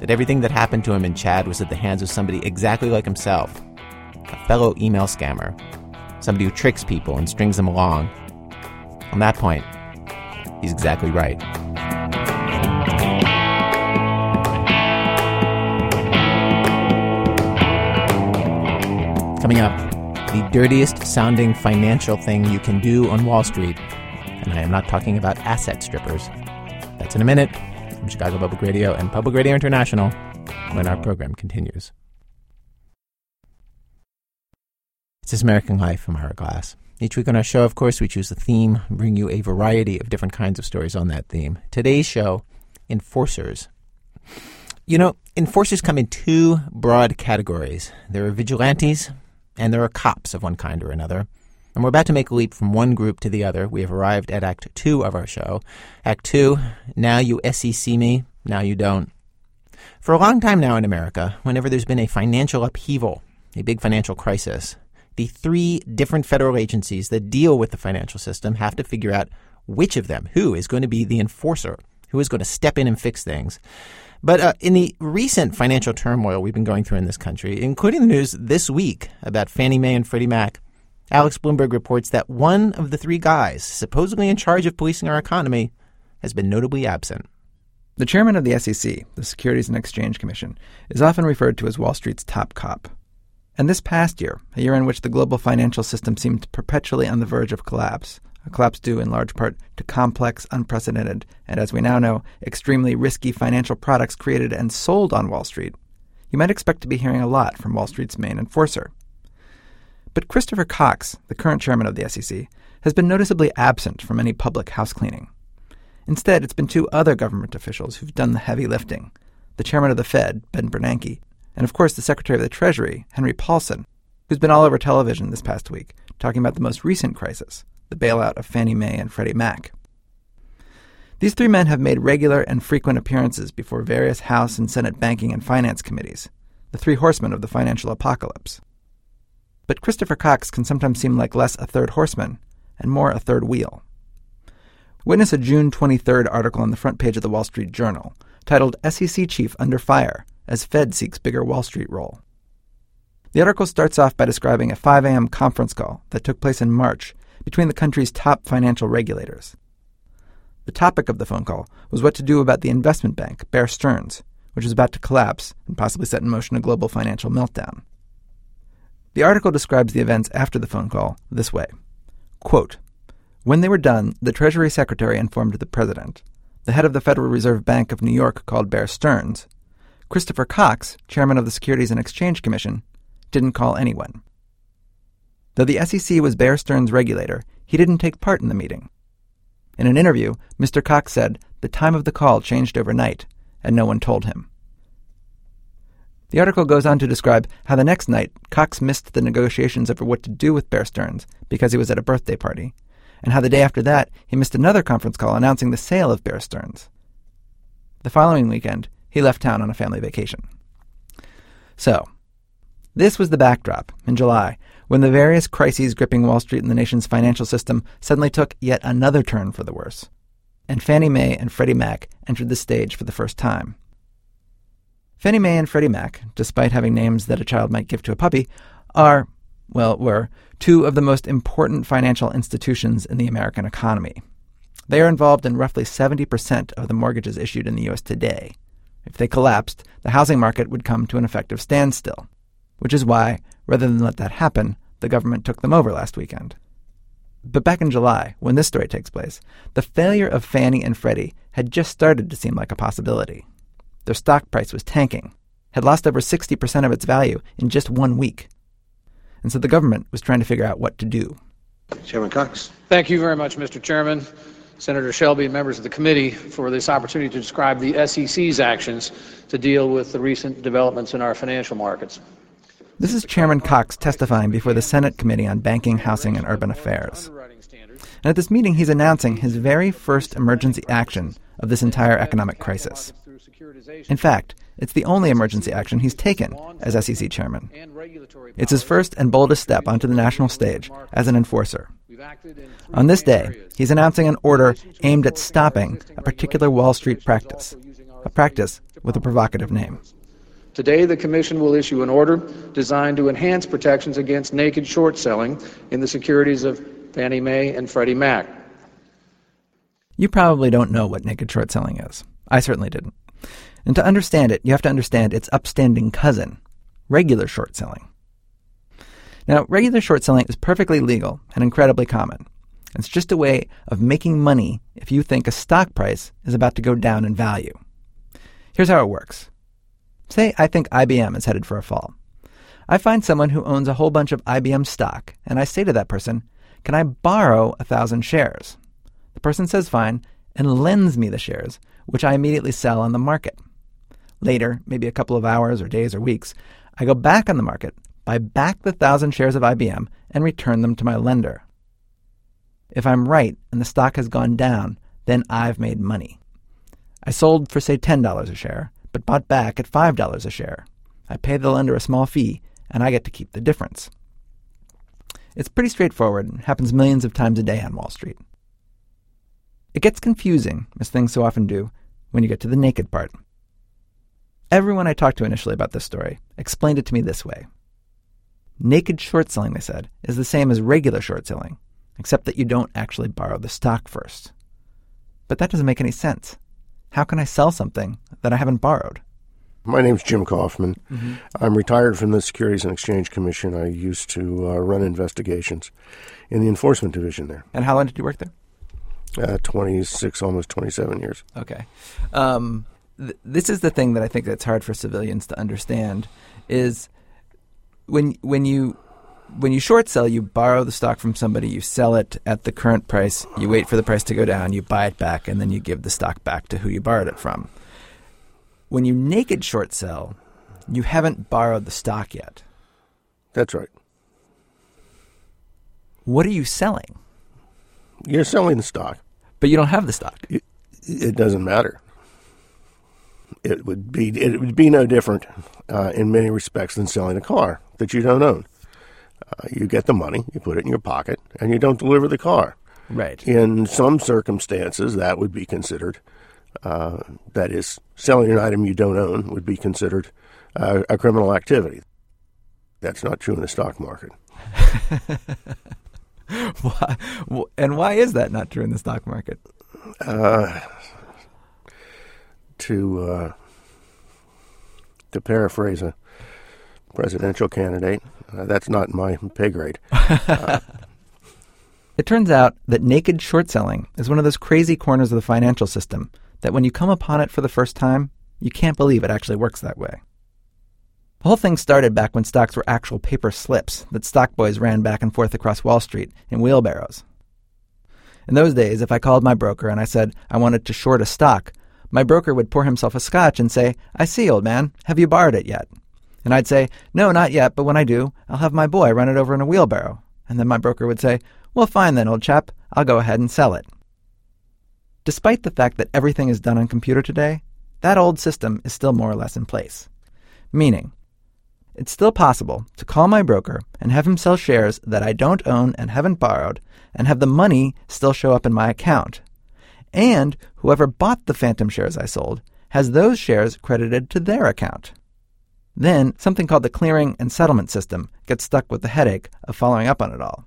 that everything that happened to him in Chad was at the hands of somebody exactly like himself, a fellow email scammer, somebody who tricks people and strings them along. On that point, he's exactly right. Coming up, the dirtiest sounding financial thing you can do on Wall Street. And I am not talking about asset strippers. That's in a minute from Chicago Public Radio and Public Radio International when our program continues. It's This American Life from Ira Glass. Each week on our show, of course, we choose a theme, bring you a variety of different kinds of stories on that theme. Today's show, Enforcers. You know, enforcers come in two broad categories. There are vigilantes and there are cops of one kind or another. And we're about to make a leap from one group to the other. We have arrived at Act Two of our show. Act Two, now you SEC me, now you don't. For a long time now in America, whenever there's been a financial upheaval, a big financial crisis, the three different federal agencies that deal with the financial system have to figure out which of them, who is going to be the enforcer, who is going to step in and fix things. But uh, in the recent financial turmoil we've been going through in this country, including the news this week about Fannie Mae and Freddie Mac, Alex Blumberg reports that one of the three guys supposedly in charge of policing our economy has been notably absent. The chairman of the SEC, the Securities and Exchange Commission, is often referred to as Wall Street's top cop. And this past year, a year in which the global financial system seemed perpetually on the verge of collapse, a collapse due in large part to complex, unprecedented, and as we now know, extremely risky financial products created and sold on Wall Street, you might expect to be hearing a lot from Wall Street's main enforcer. But Christopher Cox, the current chairman of the SEC, has been noticeably absent from any public house cleaning. Instead, it's been two other government officials who've done the heavy lifting the chairman of the Fed, Ben Bernanke, and of course the Secretary of the Treasury, Henry Paulson, who's been all over television this past week talking about the most recent crisis, the bailout of Fannie Mae and Freddie Mac. These three men have made regular and frequent appearances before various House and Senate banking and finance committees, the three horsemen of the financial apocalypse. But Christopher Cox can sometimes seem like less a third horseman and more a third wheel. Witness a June 23rd article on the front page of the Wall Street Journal titled SEC Chief Under Fire as Fed Seeks Bigger Wall Street Role. The article starts off by describing a 5 a.m. conference call that took place in March between the country's top financial regulators. The topic of the phone call was what to do about the investment bank, Bear Stearns, which was about to collapse and possibly set in motion a global financial meltdown. The article describes the events after the phone call this way Quote, When they were done, the Treasury Secretary informed the President. The head of the Federal Reserve Bank of New York called Bear Stearns. Christopher Cox, chairman of the Securities and Exchange Commission, didn't call anyone. Though the SEC was Bear Stearns' regulator, he didn't take part in the meeting. In an interview, Mr. Cox said the time of the call changed overnight, and no one told him. The article goes on to describe how the next night Cox missed the negotiations over what to do with Bear Stearns because he was at a birthday party, and how the day after that he missed another conference call announcing the sale of Bear Stearns. The following weekend, he left town on a family vacation. So, this was the backdrop in July when the various crises gripping Wall Street and the nation's financial system suddenly took yet another turn for the worse. And Fannie Mae and Freddie Mac entered the stage for the first time. Fannie Mae and Freddie Mac, despite having names that a child might give to a puppy, are, well, were two of the most important financial institutions in the American economy. They are involved in roughly 70% of the mortgages issued in the U.S. today. If they collapsed, the housing market would come to an effective standstill which is why, rather than let that happen, the government took them over last weekend. But back in July, when this story takes place, the failure of Fannie and Freddie had just started to seem like a possibility. Their stock price was tanking, had lost over 60% of its value in just one week. And so the government was trying to figure out what to do. Chairman Cox. Thank you very much, Mr. Chairman. Senator Shelby and members of the committee for this opportunity to describe the SEC's actions to deal with the recent developments in our financial markets. This is Chairman Cox testifying before the Senate Committee on Banking, Housing, and Urban Affairs. And at this meeting, he's announcing his very first emergency action of this entire economic crisis In fact, it's the only emergency action he's taken as SEC chairman. It's his first and boldest step onto the national stage as an enforcer. On this day, he's announcing an order aimed at stopping a particular Wall Street practice, a practice with a provocative name. Today, the Commission will issue an order designed to enhance protections against naked short selling in the securities of Fannie Mae and Freddie Mac. You probably don't know what naked short selling is. I certainly didn't. And to understand it, you have to understand its upstanding cousin, regular short selling. Now, regular short selling is perfectly legal and incredibly common. It's just a way of making money if you think a stock price is about to go down in value. Here's how it works. Say I think IBM is headed for a fall. I find someone who owns a whole bunch of IBM stock, and I say to that person, Can I borrow a thousand shares? The person says fine and lends me the shares, which I immediately sell on the market. Later, maybe a couple of hours or days or weeks, I go back on the market, buy back the thousand shares of IBM, and return them to my lender. If I'm right and the stock has gone down, then I've made money. I sold for, say, $10 a share, but bought back at $5 a share. I pay the lender a small fee, and I get to keep the difference. It's pretty straightforward and happens millions of times a day on Wall Street. It gets confusing, as things so often do, when you get to the naked part. Everyone I talked to initially about this story explained it to me this way. Naked short selling, they said, is the same as regular short selling, except that you don't actually borrow the stock first. But that doesn't make any sense. How can I sell something that I haven't borrowed? My name's Jim Kaufman. Mm-hmm. I'm retired from the Securities and Exchange Commission. I used to uh, run investigations in the enforcement division there. And how long did you work there? Uh, 26, almost 27 years. Okay. Um, th- this is the thing that I think that's hard for civilians to understand is when when you when you short sell, you borrow the stock from somebody, you sell it at the current price, you wait for the price to go down, you buy it back, and then you give the stock back to who you borrowed it from. When you naked short sell, you haven't borrowed the stock yet. That's right. What are you selling? You're selling the stock. But you don't have the stock. It, it doesn't matter. It would be it would be no different uh, in many respects than selling a car that you don't own. Uh, you get the money, you put it in your pocket, and you don't deliver the car. Right. In some circumstances, that would be considered. Uh, that is, selling an item you don't own would be considered uh, a criminal activity. That's not true in the stock market. why, and why is that not true in the stock market? To uh, to paraphrase a presidential candidate, uh, that's not my pay grade. Uh, it turns out that naked short selling is one of those crazy corners of the financial system that when you come upon it for the first time, you can't believe it actually works that way. The whole thing started back when stocks were actual paper slips that stock boys ran back and forth across Wall Street in wheelbarrows. In those days, if I called my broker and I said I wanted to short a stock, my broker would pour himself a scotch and say, I see, old man, have you borrowed it yet? And I'd say, No, not yet, but when I do, I'll have my boy run it over in a wheelbarrow. And then my broker would say, Well, fine then, old chap, I'll go ahead and sell it. Despite the fact that everything is done on computer today, that old system is still more or less in place. Meaning, it's still possible to call my broker and have him sell shares that I don't own and haven't borrowed, and have the money still show up in my account. And whoever bought the phantom shares I sold has those shares credited to their account. Then, something called the clearing and settlement system gets stuck with the headache of following up on it all.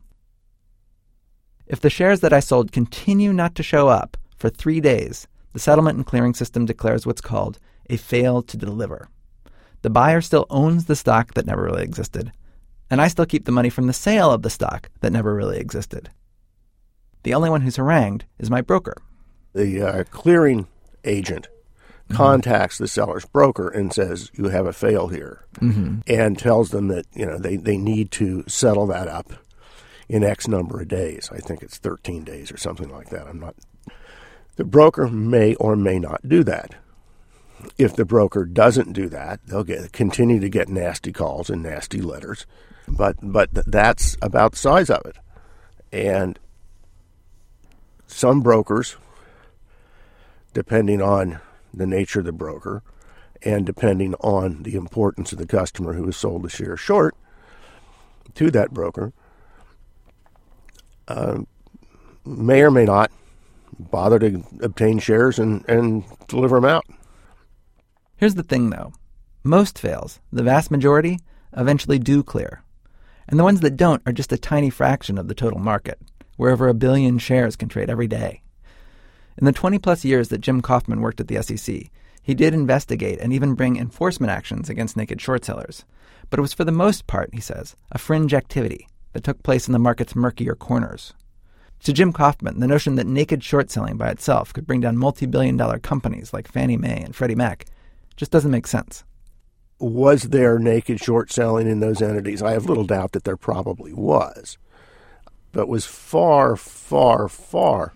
If the shares that I sold continue not to show up for three days, the settlement and clearing system declares what's called a fail to deliver. The buyer still owns the stock that never really existed, and I still keep the money from the sale of the stock that never really existed. The only one who's harangued is my broker. The uh, clearing agent contacts the seller's broker and says, You have a fail here, mm-hmm. and tells them that you know they, they need to settle that up in X number of days. I think it's 13 days or something like that. I'm not. The broker may or may not do that. If the broker doesn't do that, they'll get continue to get nasty calls and nasty letters. But but that's about the size of it. And some brokers, depending on the nature of the broker and depending on the importance of the customer who has sold the share short to that broker, uh, may or may not bother to obtain shares and, and deliver them out. Here's the thing, though most fails, the vast majority, eventually do clear. And the ones that don't are just a tiny fraction of the total market, where over a billion shares can trade every day. In the 20 plus years that Jim Kauffman worked at the SEC, he did investigate and even bring enforcement actions against naked short sellers. But it was for the most part, he says, a fringe activity that took place in the market's murkier corners. To Jim Kauffman, the notion that naked short selling by itself could bring down multi billion dollar companies like Fannie Mae and Freddie Mac just doesn't make sense. Was there naked short selling in those entities? I have little doubt that there probably was, but was far, far, far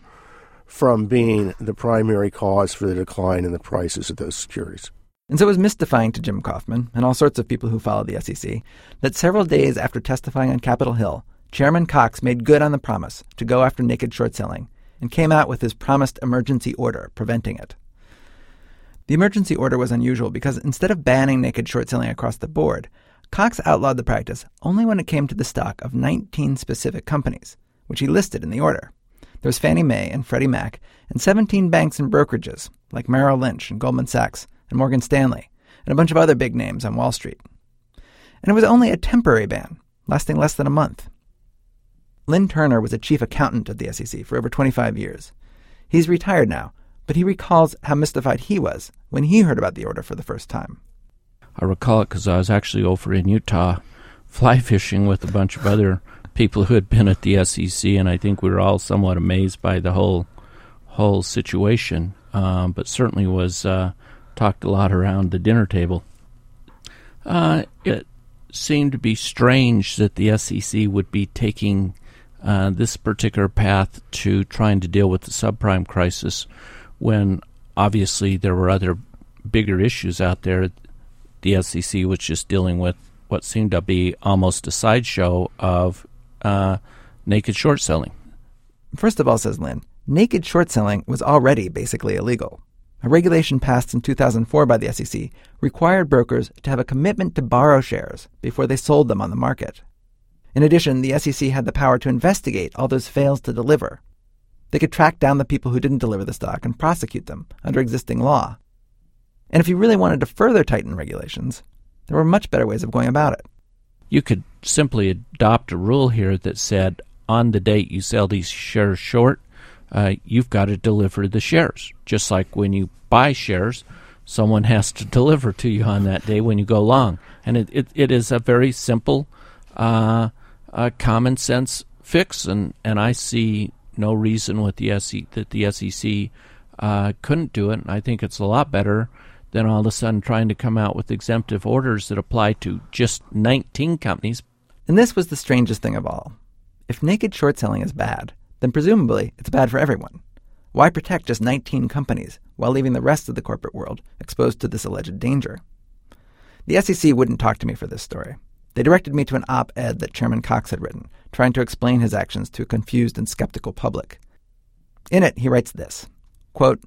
from being the primary cause for the decline in the prices of those securities. And so it was mystifying to Jim Kaufman and all sorts of people who follow the SEC that several days after testifying on Capitol Hill, Chairman Cox made good on the promise to go after naked short selling and came out with his promised emergency order preventing it. The emergency order was unusual because instead of banning naked short selling across the board, Cox outlawed the practice only when it came to the stock of 19 specific companies, which he listed in the order. There was Fannie Mae and Freddie Mac, and 17 banks and brokerages like Merrill Lynch and Goldman Sachs and Morgan Stanley, and a bunch of other big names on Wall Street. And it was only a temporary ban, lasting less than a month. Lynn Turner was a chief accountant at the SEC for over 25 years. He's retired now, but he recalls how mystified he was when he heard about the order for the first time. I recall it because I was actually over in Utah fly fishing with a bunch of other people who had been at the SEC, and I think we were all somewhat amazed by the whole whole situation. Um, but certainly was uh, talked a lot around the dinner table. Uh, it seemed to be strange that the SEC would be taking uh, this particular path to trying to deal with the subprime crisis when obviously there were other bigger issues out there. The SEC was just dealing with what seemed to be almost a sideshow of uh, naked short selling. First of all, says Lynn, naked short selling was already basically illegal. A regulation passed in 2004 by the SEC required brokers to have a commitment to borrow shares before they sold them on the market. In addition, the SEC had the power to investigate all those fails to deliver. They could track down the people who didn't deliver the stock and prosecute them under existing law. And if you really wanted to further tighten regulations, there were much better ways of going about it. You could simply adopt a rule here that said on the date you sell these shares short, uh, you've got to deliver the shares. Just like when you buy shares, someone has to deliver to you on that day when you go long. And it, it, it is a very simple, uh, uh, common sense fix, and, and I see no reason with the SEC, that the SEC uh, couldn't do it. And I think it's a lot better than all of a sudden trying to come out with exemptive orders that apply to just 19 companies. And this was the strangest thing of all. If naked short selling is bad, then presumably it's bad for everyone. Why protect just 19 companies while leaving the rest of the corporate world exposed to this alleged danger? The SEC wouldn't talk to me for this story. They directed me to an op ed that Chairman Cox had written, trying to explain his actions to a confused and skeptical public. In it, he writes this quote,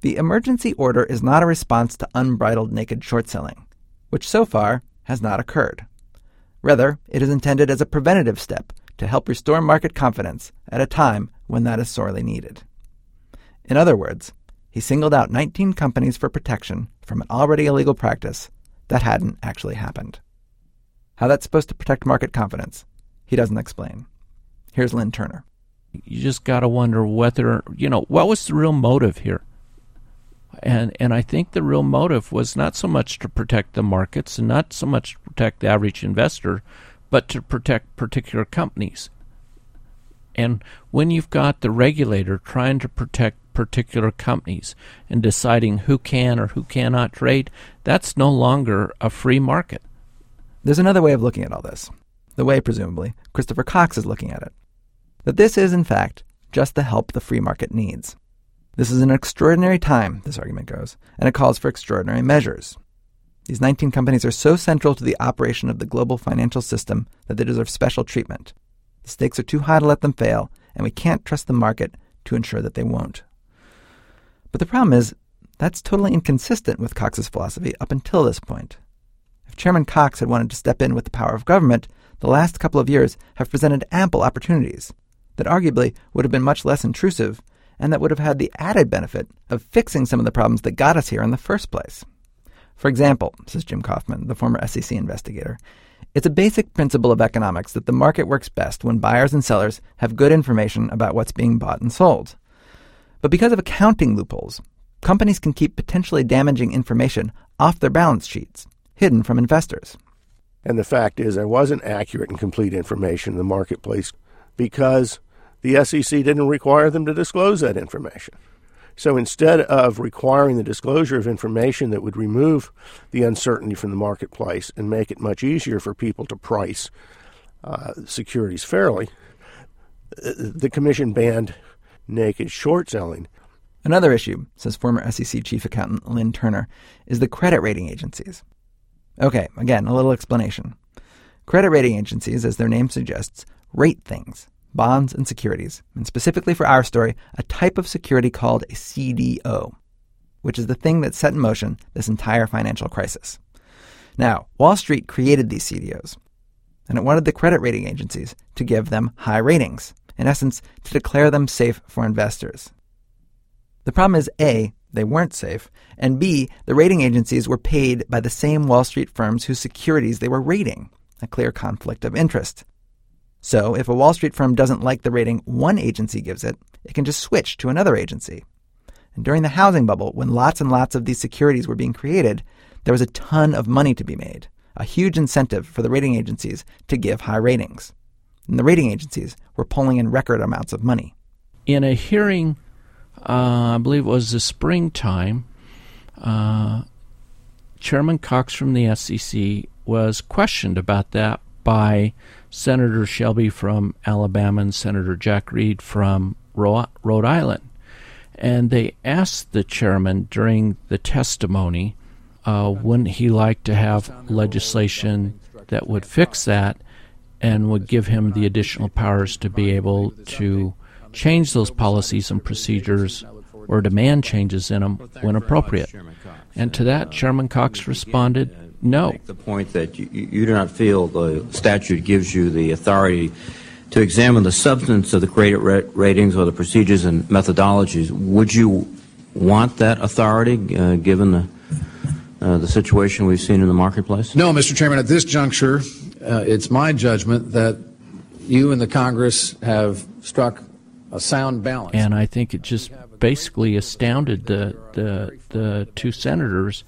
The emergency order is not a response to unbridled naked short selling, which so far has not occurred. Rather, it is intended as a preventative step to help restore market confidence at a time when that is sorely needed. In other words, he singled out 19 companies for protection from an already illegal practice that hadn't actually happened. How that's supposed to protect market confidence, he doesn't explain. Here's Lynn Turner. You just got to wonder whether, you know, what was the real motive here? And and I think the real motive was not so much to protect the markets and not so much to protect the average investor, but to protect particular companies. And when you've got the regulator trying to protect particular companies and deciding who can or who cannot trade, that's no longer a free market. There's another way of looking at all this, the way, presumably, Christopher Cox is looking at it. That this is, in fact, just the help the free market needs. This is an extraordinary time, this argument goes, and it calls for extraordinary measures. These 19 companies are so central to the operation of the global financial system that they deserve special treatment. The stakes are too high to let them fail, and we can't trust the market to ensure that they won't. But the problem is, That's totally inconsistent with Cox's philosophy up until this point. If Chairman Cox had wanted to step in with the power of government, the last couple of years have presented ample opportunities that arguably would have been much less intrusive and that would have had the added benefit of fixing some of the problems that got us here in the first place. For example, says Jim Kaufman, the former SEC investigator, it's a basic principle of economics that the market works best when buyers and sellers have good information about what's being bought and sold. But because of accounting loopholes, companies can keep potentially damaging information off their balance sheets, hidden from investors. And the fact is, there wasn't accurate and complete information in the marketplace because the SEC didn't require them to disclose that information. So instead of requiring the disclosure of information that would remove the uncertainty from the marketplace and make it much easier for people to price uh, securities fairly, uh, the Commission banned naked short selling. Another issue, says former SEC Chief Accountant Lynn Turner, is the credit rating agencies. Okay, again, a little explanation. Credit rating agencies, as their name suggests, rate things bonds, and securities, and specifically for our story, a type of security called a CDO, which is the thing that set in motion this entire financial crisis. Now, Wall Street created these CDOs, and it wanted the credit rating agencies to give them high ratings, in essence, to declare them safe for investors. The problem is A, they weren't safe, and B, the rating agencies were paid by the same Wall Street firms whose securities they were rating, a clear conflict of interest. So, if a Wall Street firm doesn't like the rating one agency gives it, it can just switch to another agency. And during the housing bubble, when lots and lots of these securities were being created, there was a ton of money to be made, a huge incentive for the rating agencies to give high ratings. And the rating agencies were pulling in record amounts of money. In a hearing, uh, I believe it was the springtime, uh, Chairman Cox from the SEC was questioned about that by Senator Shelby from Alabama and Senator Jack Reed from Rhode Island. And they asked the chairman during the testimony, uh, wouldn't he like to have legislation that would fix that and would give him the additional powers to be able to change those policies and procedures or demand changes in them when appropriate? And to that, Chairman Cox responded, no. Make the point that you, you do not feel the statute gives you the authority to examine the substance of the credit ratings or the procedures and methodologies. Would you want that authority uh, given the uh, the situation we've seen in the marketplace? No, Mr. Chairman. At this juncture, uh, it's my judgment that you and the Congress have struck a sound balance. And I think it just basically astounded the the, the two senators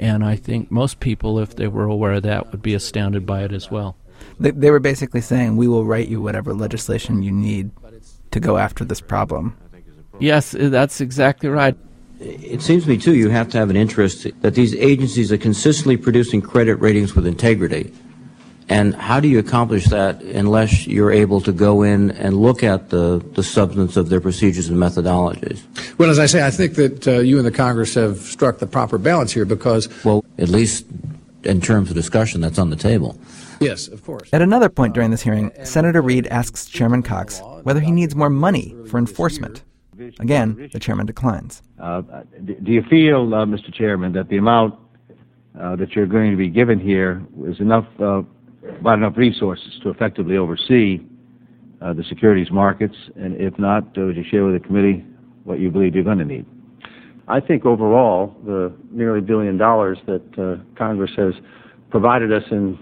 and I think most people, if they were aware of that, would be astounded by it as well. They, they were basically saying, we will write you whatever legislation you need to go after this problem. Yes, eh, that's exactly right. It seems to me, too, you have to have an interest that these agencies are consistently producing credit ratings with integrity. And how do you accomplish that unless you're able to go in and look at the, the substance of their procedures and methodologies? Well, as I say, I think that uh, you and the Congress have struck the proper balance here because. Well, at least in terms of discussion, that's on the table. Yes, of course. At another point during this hearing, Senator Reed asks Chairman Cox whether he needs more money for enforcement. Again, the chairman declines. Uh, do you feel, uh, Mr. Chairman, that the amount uh, that you're going to be given here is enough uh, enough resources to effectively oversee uh, the securities markets? And if not, uh, would you share with the committee what you believe you're going to need? I think overall, the nearly billion dollars that uh, Congress has provided us in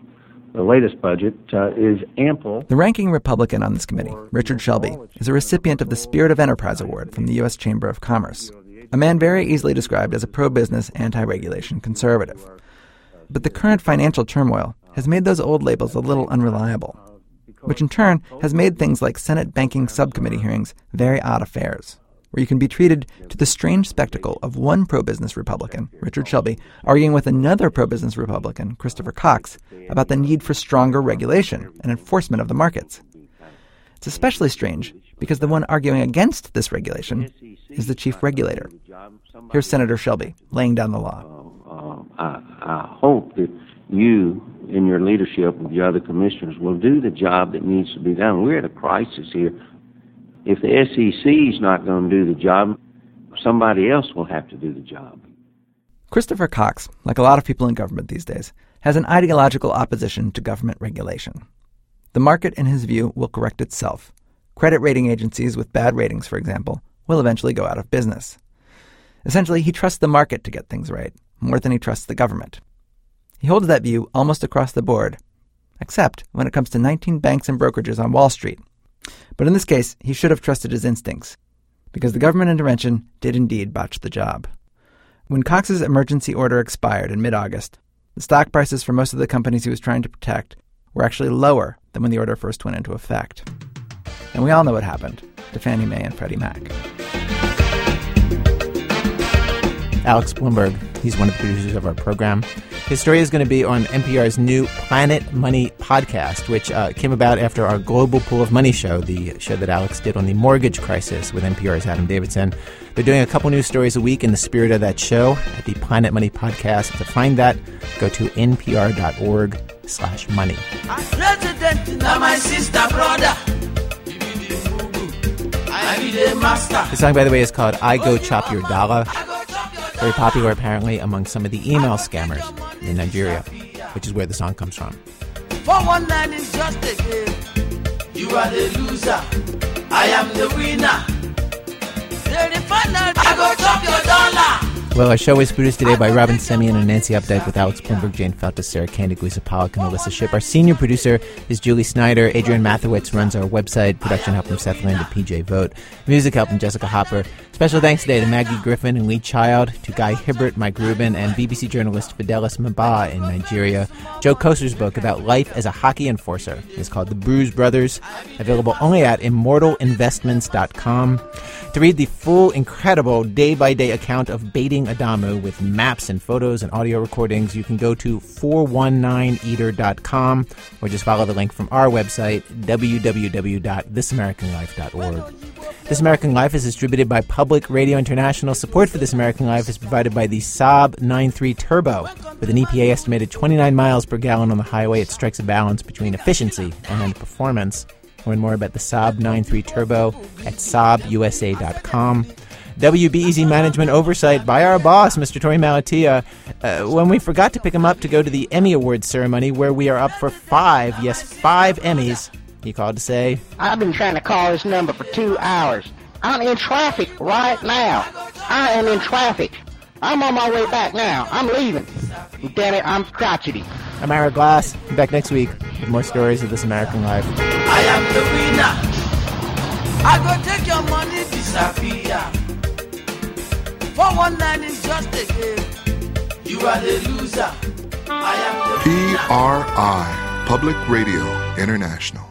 the latest budget uh, is ample. The ranking Republican on this committee, Richard Shelby, is a recipient of the Spirit of Enterprise Award from the U.S. Chamber of Commerce, a man very easily described as a pro business, anti regulation conservative. But the current financial turmoil has made those old labels a little unreliable, which in turn has made things like Senate Banking Subcommittee hearings very odd affairs, where you can be treated to the strange spectacle of one pro business Republican, Richard Shelby, arguing with another pro business Republican, Christopher Cox, about the need for stronger regulation and enforcement of the markets. It's especially strange because the one arguing against this regulation is the chief regulator. Here's Senator Shelby laying down the law. Uh, I, I hope that you in your leadership with the other commissioners will do the job that needs to be done. We're at a crisis here. If the SEC is not going to do the job, somebody else will have to do the job. Christopher Cox, like a lot of people in government these days, has an ideological opposition to government regulation. The market, in his view, will correct itself. Credit rating agencies with bad ratings, for example, will eventually go out of business. Essentially, he trusts the market to get things right, more than he trusts the government. He holds that view almost across the board, except when it comes to 19 banks and brokerages on Wall Street. But in this case, he should have trusted his instincts, because the government intervention did indeed botch the job. When Cox's emergency order expired in mid August, the stock prices for most of the companies he was trying to protect were actually lower than when the order first went into effect. And we all know what happened to Fannie Mae and Freddie Mac. Alex Blumberg, he's one of the producers of our program. His story is going to be on NPR's new Planet Money podcast, which uh, came about after our Global Pool of Money show, the show that Alex did on the mortgage crisis with NPR's Adam Davidson. They're doing a couple new stories a week in the spirit of that show at the Planet Money podcast. To find that, go to npr.org slash money. President, now my sister, brother. I be the. The song, by the way, is called I Go Chop Your Dollar. Very popular, apparently, among some of the email scammers in Nigeria, which is where the song comes from. 419 is just a game. You are the loser. I am the winner. The. I go your dollar. Well, our show is produced today by Robyn Semien and Nancy Updike with Alex Blumberg, Jane Feltes, Sarah Koenig, Lisa Pollak, and Alissa Shipp. Our senior producer is Julie Snyder. Adrianne Mathiowetz runs our website. Production help from Seth Lind and PJ Vogt. Music help from Jessica Hopper. Special thanks today to Maggie Griffin and Lee Child, to Guy Hibbert, Mike Rubin, and BBC journalist Fidelis Mba in Nigeria. Joe Koser's book about life as a hockey enforcer is called The Bruise Brothers, available only at immortalinvestments.com. To read the full, incredible day by day account of baiting Adamu with maps and photos and audio recordings, you can go to 419eater.com or just follow the link from our website, www.thisamericanlife.org. This American Life is distributed by Public Radio International. Support for This American Life is provided by the Saab 93 Turbo. With an EPA estimated 29 miles per gallon on the highway, it strikes a balance between efficiency and performance. Learn more about the Saab 93 Turbo at SaabUSA.com. WBEZ management oversight by our boss, Mr. Torey Malatia, uh, when we forgot to pick him up to go to the Emmy Awards ceremony where we are up for five, yes, five Emmys. He called to say, I've been trying to call this number for two hours. I'm in traffic right now. I am in traffic. I'm on my way back now. I'm leaving. Damn it, I'm crotchety. I'm Ira Glass. I'm back next week with more stories of this American life. I am the winner. I go take your money, disappear. 419 is just a game. You are the loser. I am the. PRI, Public Radio International.